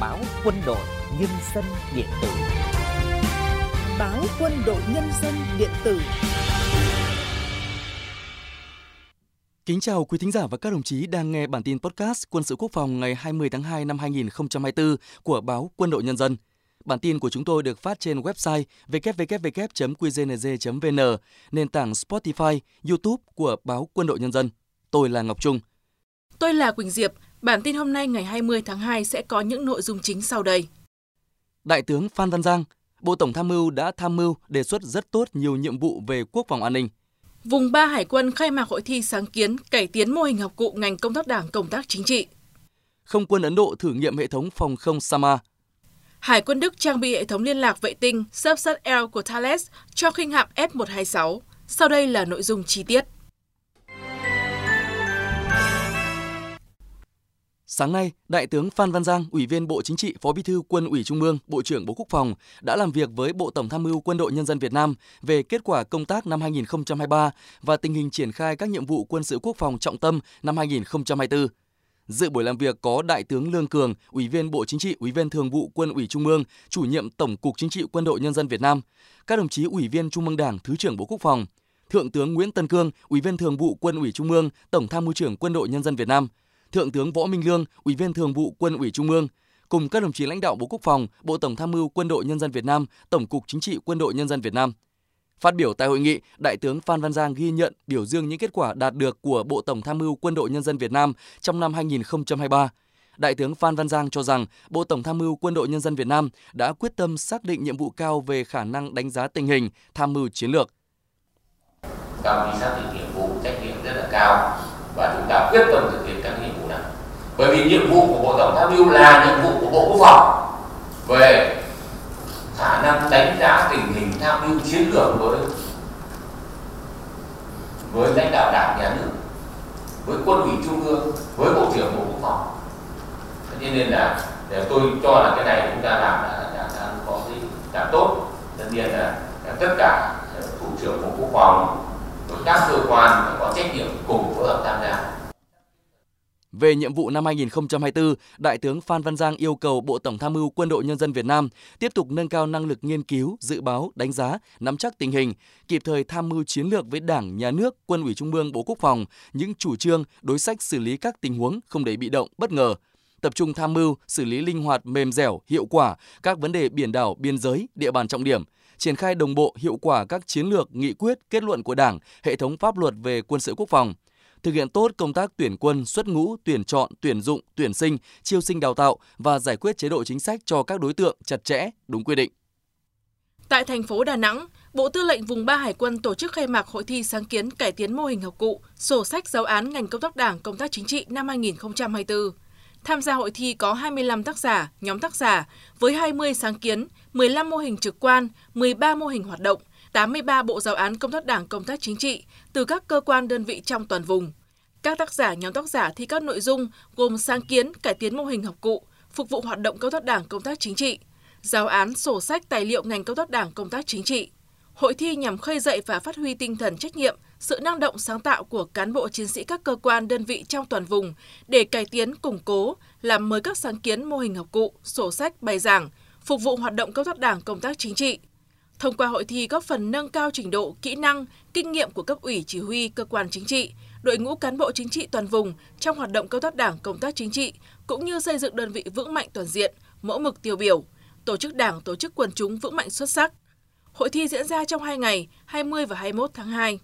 báo Quân đội Nhân dân điện tử báo Quân đội Nhân dân điện tử Kính chào quý thính giả và các đồng chí đang nghe bản tin podcast Quân sự quốc phòng ngày 20 tháng 2 năm 2024 của báo Quân đội Nhân dân. Bản tin của chúng tôi được phát trên website www.qznz.vn, nền tảng Spotify, YouTube của báo Quân đội Nhân dân. Tôi là Ngọc Trung. Tôi là Quỳnh Diệp. Bản tin hôm nay ngày 20 tháng 2 sẽ có những nội dung chính sau đây. Đại tướng Phan Văn Giang, Bộ Tổng tham mưu đã tham mưu đề xuất rất tốt nhiều nhiệm vụ về quốc phòng an ninh. Vùng 3 Hải quân khai mạc hội thi sáng kiến cải tiến mô hình học cụ ngành công tác đảng công tác chính trị. Không quân Ấn Độ thử nghiệm hệ thống phòng không Sama. Hải quân Đức trang bị hệ thống liên lạc vệ tinh Subsat L của Thales cho khinh hạm F-126. Sau đây là nội dung chi tiết. Sáng nay, Đại tướng Phan Văn Giang, Ủy viên Bộ Chính trị, Phó Bí thư Quân ủy Trung ương, Bộ trưởng Bộ Quốc phòng đã làm việc với Bộ Tổng tham mưu Quân đội Nhân dân Việt Nam về kết quả công tác năm 2023 và tình hình triển khai các nhiệm vụ quân sự quốc phòng trọng tâm năm 2024. Dự buổi làm việc có Đại tướng Lương Cường, Ủy viên Bộ Chính trị, Ủy viên Thường vụ Quân ủy Trung ương, Chủ nhiệm Tổng cục Chính trị Quân đội Nhân dân Việt Nam, các đồng chí Ủy viên Trung ương Đảng, Thứ trưởng Bộ Quốc phòng, Thượng tướng Nguyễn Tân Cương, Ủy viên Thường vụ Quân ủy Trung ương, Tổng tham mưu trưởng Quân đội Nhân dân Việt Nam, Thượng tướng Võ Minh Lương, Ủy viên Thường vụ Quân ủy Trung ương, cùng các đồng chí lãnh đạo Bộ Quốc phòng, Bộ Tổng tham mưu Quân đội Nhân dân Việt Nam, Tổng cục Chính trị Quân đội Nhân dân Việt Nam. Phát biểu tại hội nghị, Đại tướng Phan Văn Giang ghi nhận biểu dương những kết quả đạt được của Bộ Tổng tham mưu Quân đội Nhân dân Việt Nam trong năm 2023. Đại tướng Phan Văn Giang cho rằng Bộ Tổng tham mưu Quân đội Nhân dân Việt Nam đã quyết tâm xác định nhiệm vụ cao về khả năng đánh giá tình hình, tham mưu chiến lược. Cao xác định nhiệm vụ trách nhiệm rất là cao và chúng ta quyết tâm thực hiện các nhiệm bởi vì nhiệm vụ của bộ tổng tham mưu là nhiệm vụ của bộ quốc phòng. Về khả năng đánh giá tình hình tham mưu chiến lược với với lãnh đạo đảng nhà nước với quân ủy trung ương với bộ trưởng bộ quốc phòng. Thế nên là để tôi cho là cái này chúng ta làm đã, đã, đã có cái làm tốt. Tất nhiên là, là tất cả ờ, thủ trưởng bộ quốc phòng các cơ quan có trách nhiệm cùng phối hợp tham gia. Về nhiệm vụ năm 2024, Đại tướng Phan Văn Giang yêu cầu Bộ Tổng tham mưu Quân đội Nhân dân Việt Nam tiếp tục nâng cao năng lực nghiên cứu, dự báo, đánh giá, nắm chắc tình hình, kịp thời tham mưu chiến lược với Đảng, Nhà nước, Quân ủy Trung ương, Bộ Quốc phòng, những chủ trương, đối sách xử lý các tình huống không để bị động, bất ngờ, tập trung tham mưu, xử lý linh hoạt, mềm dẻo, hiệu quả các vấn đề biển đảo, biên giới, địa bàn trọng điểm – triển khai đồng bộ hiệu quả các chiến lược, nghị quyết, kết luận của Đảng, hệ thống pháp luật về quân sự quốc phòng, thực hiện tốt công tác tuyển quân, xuất ngũ, tuyển chọn, tuyển dụng, tuyển sinh, chiêu sinh đào tạo và giải quyết chế độ chính sách cho các đối tượng chặt chẽ, đúng quy định. Tại thành phố Đà Nẵng, Bộ Tư lệnh Vùng 3 Hải quân tổ chức khai mạc hội thi sáng kiến cải tiến mô hình học cụ, sổ sách giáo án ngành công tác đảng, công tác chính trị năm 2024. Tham gia hội thi có 25 tác giả, nhóm tác giả với 20 sáng kiến, 15 mô hình trực quan, 13 mô hình hoạt động, 83 bộ giáo án công tác đảng công tác chính trị từ các cơ quan đơn vị trong toàn vùng. Các tác giả, nhóm tác giả thi các nội dung gồm sáng kiến, cải tiến mô hình học cụ, phục vụ hoạt động công tác đảng công tác chính trị, giáo án, sổ sách, tài liệu ngành công tác đảng công tác chính trị. Hội thi nhằm khơi dậy và phát huy tinh thần trách nhiệm, sự năng động sáng tạo của cán bộ chiến sĩ các cơ quan đơn vị trong toàn vùng để cải tiến, củng cố, làm mới các sáng kiến mô hình học cụ, sổ sách, bài giảng, phục vụ hoạt động công tác đảng công tác chính trị. Thông qua hội thi góp phần nâng cao trình độ, kỹ năng, kinh nghiệm của cấp ủy chỉ huy cơ quan chính trị, đội ngũ cán bộ chính trị toàn vùng trong hoạt động công tác đảng công tác chính trị cũng như xây dựng đơn vị vững mạnh toàn diện, mẫu mực tiêu biểu, tổ chức đảng, tổ chức quần chúng vững mạnh xuất sắc. Hội thi diễn ra trong 2 ngày, 20 và 21 tháng 2.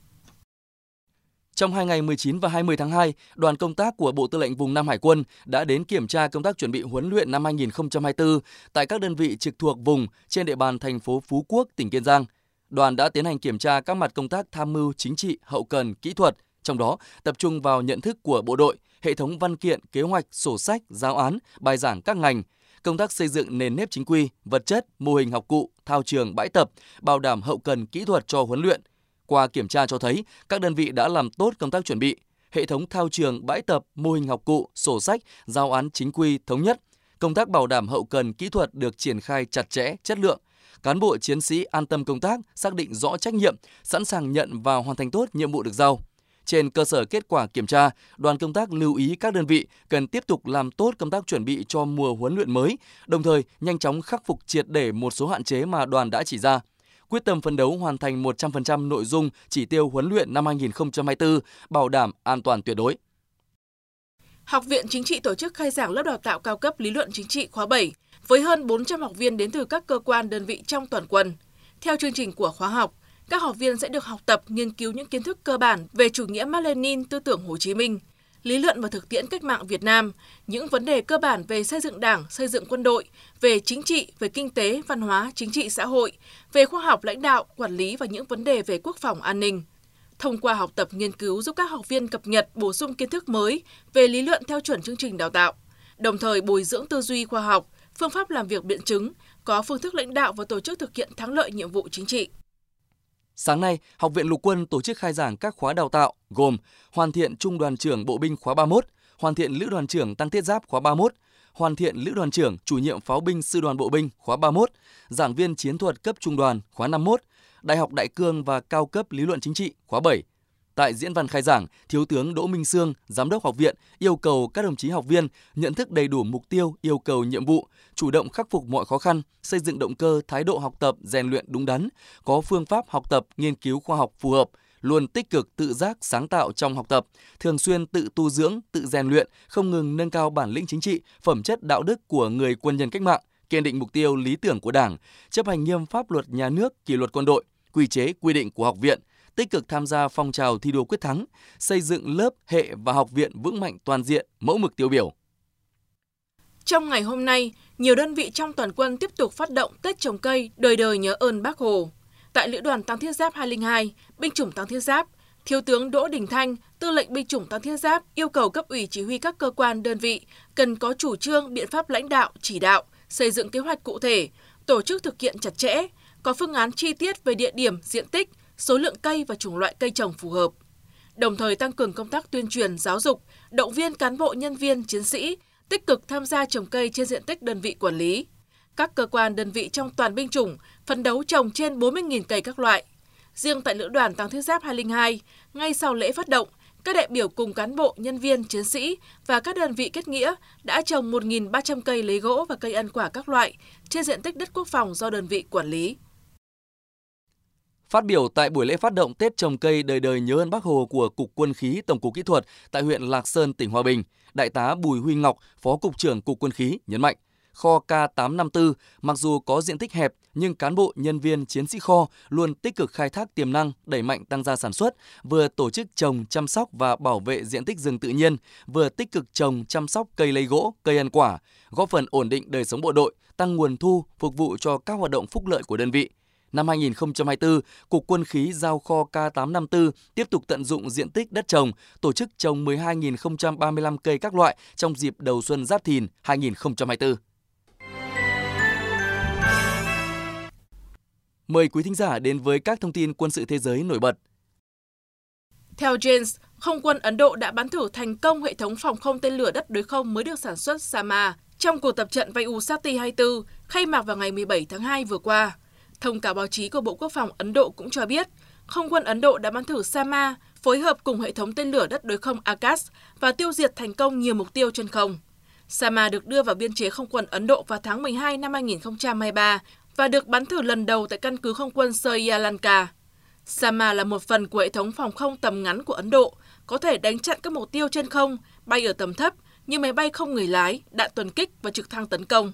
Trong hai ngày 19 và 20 tháng 2, đoàn công tác của Bộ Tư lệnh Vùng Nam Hải quân đã đến kiểm tra công tác chuẩn bị huấn luyện năm 2024 tại các đơn vị trực thuộc vùng trên địa bàn thành phố Phú Quốc, tỉnh Kiên Giang. Đoàn đã tiến hành kiểm tra các mặt công tác tham mưu chính trị, hậu cần, kỹ thuật, trong đó tập trung vào nhận thức của bộ đội, hệ thống văn kiện, kế hoạch, sổ sách, giáo án, bài giảng các ngành, công tác xây dựng nền nếp chính quy, vật chất, mô hình học cụ, thao trường, bãi tập, bảo đảm hậu cần kỹ thuật cho huấn luyện – qua kiểm tra cho thấy, các đơn vị đã làm tốt công tác chuẩn bị, hệ thống thao trường, bãi tập, mô hình học cụ, sổ sách, giao án chính quy thống nhất. Công tác bảo đảm hậu cần kỹ thuật được triển khai chặt chẽ, chất lượng. Cán bộ chiến sĩ an tâm công tác, xác định rõ trách nhiệm, sẵn sàng nhận và hoàn thành tốt nhiệm vụ được giao. Trên cơ sở kết quả kiểm tra, đoàn công tác lưu ý các đơn vị cần tiếp tục làm tốt công tác chuẩn bị cho mùa huấn luyện mới, đồng thời nhanh chóng khắc phục triệt để một số hạn chế mà đoàn đã chỉ ra quyết tâm phấn đấu hoàn thành 100% nội dung chỉ tiêu huấn luyện năm 2024, bảo đảm an toàn tuyệt đối. Học viện Chính trị tổ chức khai giảng lớp đào tạo cao cấp lý luận chính trị khóa 7 với hơn 400 học viên đến từ các cơ quan đơn vị trong toàn quân. Theo chương trình của khóa học, các học viên sẽ được học tập nghiên cứu những kiến thức cơ bản về chủ nghĩa Mác Lênin, tư tưởng Hồ Chí Minh, lý luận và thực tiễn cách mạng Việt Nam, những vấn đề cơ bản về xây dựng Đảng, xây dựng quân đội, về chính trị, về kinh tế, văn hóa, chính trị xã hội, về khoa học lãnh đạo, quản lý và những vấn đề về quốc phòng an ninh. Thông qua học tập nghiên cứu giúp các học viên cập nhật, bổ sung kiến thức mới về lý luận theo chuẩn chương trình đào tạo, đồng thời bồi dưỡng tư duy khoa học, phương pháp làm việc biện chứng, có phương thức lãnh đạo và tổ chức thực hiện thắng lợi nhiệm vụ chính trị. Sáng nay, Học viện Lục quân tổ chức khai giảng các khóa đào tạo gồm hoàn thiện Trung đoàn trưởng Bộ binh khóa 31, hoàn thiện Lữ đoàn trưởng Tăng thiết giáp khóa 31, hoàn thiện Lữ đoàn trưởng chủ nhiệm pháo binh sư đoàn bộ binh khóa 31, giảng viên chiến thuật cấp trung đoàn khóa 51, Đại học Đại cương và cao cấp lý luận chính trị khóa 7, Tại diễn văn khai giảng, Thiếu tướng Đỗ Minh Sương, Giám đốc học viện yêu cầu các đồng chí học viên nhận thức đầy đủ mục tiêu, yêu cầu nhiệm vụ, chủ động khắc phục mọi khó khăn, xây dựng động cơ, thái độ học tập, rèn luyện đúng đắn, có phương pháp học tập, nghiên cứu khoa học phù hợp, luôn tích cực tự giác sáng tạo trong học tập, thường xuyên tự tu dưỡng, tự rèn luyện, không ngừng nâng cao bản lĩnh chính trị, phẩm chất đạo đức của người quân nhân cách mạng, kiên định mục tiêu lý tưởng của Đảng, chấp hành nghiêm pháp luật nhà nước, kỷ luật quân đội, quy chế quy định của học viện, tích cực tham gia phong trào thi đua quyết thắng, xây dựng lớp, hệ và học viện vững mạnh toàn diện, mẫu mực tiêu biểu. Trong ngày hôm nay, nhiều đơn vị trong toàn quân tiếp tục phát động Tết trồng cây đời đời nhớ ơn Bác Hồ. Tại Lữ đoàn Tăng Thiết Giáp 202, binh chủng Tăng Thiết Giáp, Thiếu tướng Đỗ Đình Thanh, tư lệnh binh chủng Tăng Thiết Giáp yêu cầu cấp ủy chỉ huy các cơ quan đơn vị cần có chủ trương, biện pháp lãnh đạo, chỉ đạo, xây dựng kế hoạch cụ thể, tổ chức thực hiện chặt chẽ, có phương án chi tiết về địa điểm, diện tích, số lượng cây và chủng loại cây trồng phù hợp. Đồng thời tăng cường công tác tuyên truyền, giáo dục, động viên cán bộ nhân viên, chiến sĩ tích cực tham gia trồng cây trên diện tích đơn vị quản lý. Các cơ quan đơn vị trong toàn binh chủng phấn đấu trồng trên 40.000 cây các loại. Riêng tại Lữ đoàn Tăng Thiết Giáp 202, ngay sau lễ phát động, các đại biểu cùng cán bộ, nhân viên, chiến sĩ và các đơn vị kết nghĩa đã trồng 1.300 cây lấy gỗ và cây ăn quả các loại trên diện tích đất quốc phòng do đơn vị quản lý. Phát biểu tại buổi lễ phát động Tết trồng cây đời đời nhớ ơn Bác Hồ của Cục Quân khí Tổng cục Kỹ thuật tại huyện Lạc Sơn, tỉnh Hòa Bình, Đại tá Bùi Huy Ngọc, Phó Cục trưởng Cục Quân khí nhấn mạnh, kho K854 mặc dù có diện tích hẹp nhưng cán bộ, nhân viên, chiến sĩ kho luôn tích cực khai thác tiềm năng, đẩy mạnh tăng gia sản xuất, vừa tổ chức trồng, chăm sóc và bảo vệ diện tích rừng tự nhiên, vừa tích cực trồng, chăm sóc cây lấy gỗ, cây ăn quả, góp phần ổn định đời sống bộ đội, tăng nguồn thu, phục vụ cho các hoạt động phúc lợi của đơn vị. Năm 2024, Cục Quân khí giao kho K854 tiếp tục tận dụng diện tích đất trồng, tổ chức trồng 12.035 cây các loại trong dịp đầu xuân Giáp Thìn 2024. Mời quý thính giả đến với các thông tin quân sự thế giới nổi bật. Theo James, không quân Ấn Độ đã bắn thử thành công hệ thống phòng không tên lửa đất đối không mới được sản xuất Sama trong cuộc tập trận Vayu Sati 24 khai mạc vào ngày 17 tháng 2 vừa qua. Thông cáo báo chí của Bộ Quốc phòng Ấn Độ cũng cho biết, không quân Ấn Độ đã bắn thử Sama phối hợp cùng hệ thống tên lửa đất đối không Akash và tiêu diệt thành công nhiều mục tiêu trên không. Sama được đưa vào biên chế không quân Ấn Độ vào tháng 12 năm 2023 và được bắn thử lần đầu tại căn cứ không quân Sri Sama là một phần của hệ thống phòng không tầm ngắn của Ấn Độ, có thể đánh chặn các mục tiêu trên không, bay ở tầm thấp như máy bay không người lái, đạn tuần kích và trực thăng tấn công.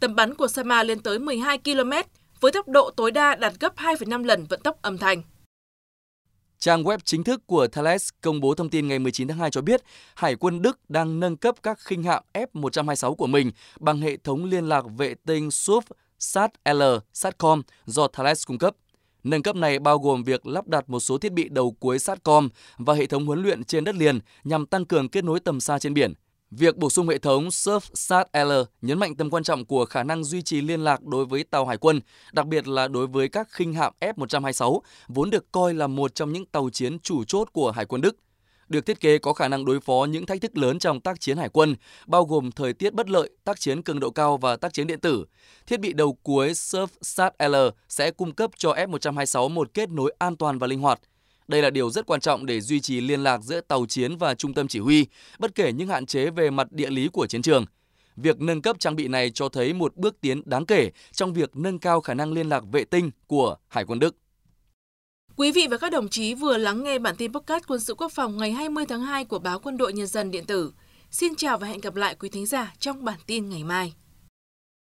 Tầm bắn của Sama lên tới 12 km, với tốc độ tối đa đạt gấp 2,5 lần vận tốc âm thanh. Trang web chính thức của Thales công bố thông tin ngày 19 tháng 2 cho biết Hải quân Đức đang nâng cấp các khinh hạm F-126 của mình bằng hệ thống liên lạc vệ tinh SUF SAT-L SATCOM do Thales cung cấp. Nâng cấp này bao gồm việc lắp đặt một số thiết bị đầu cuối SATCOM và hệ thống huấn luyện trên đất liền nhằm tăng cường kết nối tầm xa trên biển. Việc bổ sung hệ thống SurfSat L nhấn mạnh tầm quan trọng của khả năng duy trì liên lạc đối với tàu hải quân, đặc biệt là đối với các khinh hạm F-126, vốn được coi là một trong những tàu chiến chủ chốt của Hải quân Đức. Được thiết kế có khả năng đối phó những thách thức lớn trong tác chiến hải quân, bao gồm thời tiết bất lợi, tác chiến cường độ cao và tác chiến điện tử. Thiết bị đầu cuối SurfSat L sẽ cung cấp cho F-126 một kết nối an toàn và linh hoạt – đây là điều rất quan trọng để duy trì liên lạc giữa tàu chiến và trung tâm chỉ huy, bất kể những hạn chế về mặt địa lý của chiến trường. Việc nâng cấp trang bị này cho thấy một bước tiến đáng kể trong việc nâng cao khả năng liên lạc vệ tinh của Hải quân Đức. Quý vị và các đồng chí vừa lắng nghe bản tin podcast quân sự quốc phòng ngày 20 tháng 2 của báo Quân đội Nhân dân điện tử. Xin chào và hẹn gặp lại quý thính giả trong bản tin ngày mai.